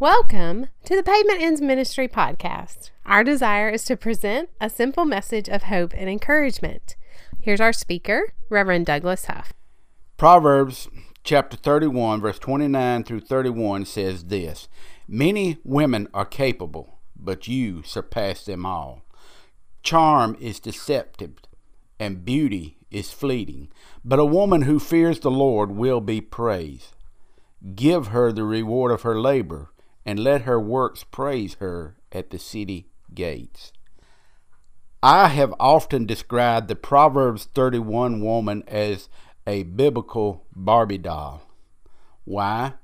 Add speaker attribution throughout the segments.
Speaker 1: Welcome to the Pavement Ends Ministry podcast. Our desire is to present a simple message of hope and encouragement. Here's our speaker, Reverend Douglas Huff.
Speaker 2: Proverbs chapter 31, verse 29 through 31 says this Many women are capable, but you surpass them all. Charm is deceptive, and beauty is fleeting, but a woman who fears the Lord will be praised. Give her the reward of her labor and let her works praise her at the city gates. I have often described the Proverbs 31 woman as a biblical Barbie doll. Why?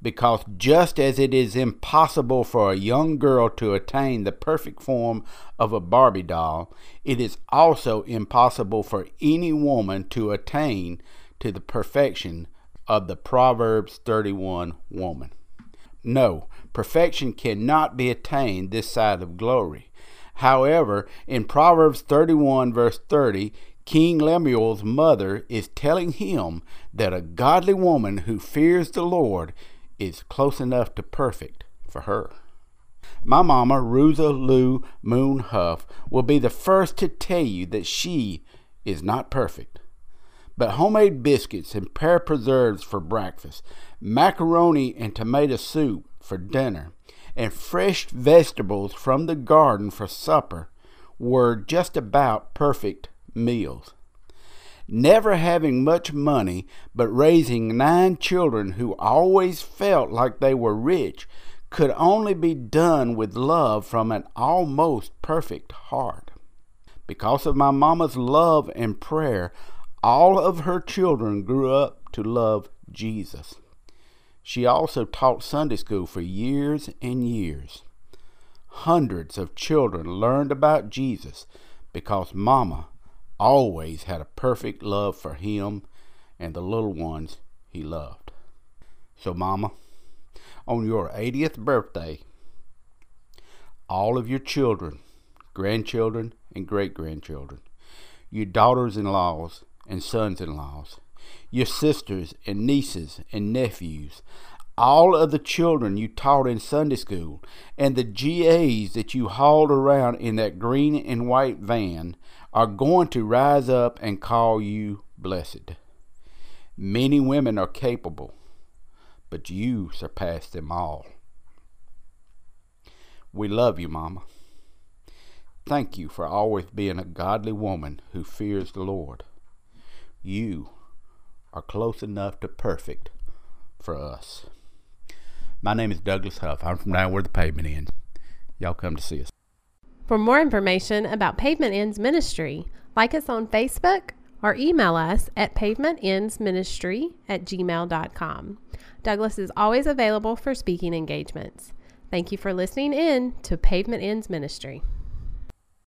Speaker 2: Because just as it is impossible for a young girl to attain the perfect form of a Barbie doll, it is also impossible for any woman to attain to the perfection of the Proverbs 31 woman. No, perfection cannot be attained this side of glory. However, in Proverbs 31, verse 30, King Lemuel's mother is telling him that a godly woman who fears the Lord is close enough to perfect for her. My mama, Ruza Lou Moon Huff, will be the first to tell you that she is not perfect. But homemade biscuits and pear preserves for breakfast, macaroni and tomato soup for dinner, and fresh vegetables from the garden for supper were just about perfect meals. Never having much money, but raising nine children who always felt like they were rich, could only be done with love from an almost perfect heart. Because of my mama's love and prayer, all of her children grew up to love Jesus. She also taught Sunday school for years and years. Hundreds of children learned about Jesus because Mama always had a perfect love for him and the little ones he loved. So, Mama, on your 80th birthday, all of your children, grandchildren, and great grandchildren, your daughters in laws and sons in laws, your sisters and nieces and nephews, all of the children you taught in Sunday school, and the GAs that you hauled around in that green and white van are going to rise up and call you blessed. Many women are capable, but you surpass them all. We love you, Mama. Thank you for always being a godly woman who fears the Lord. You are close enough to perfect for us. My name is Douglas Huff. I'm from down where the pavement ends. Y'all come to see us.
Speaker 1: For more information about Pavement Ends Ministry, like us on Facebook or email us at pavementendsministry at gmail.com. Douglas is always available for speaking engagements. Thank you for listening in to Pavement Ends Ministry.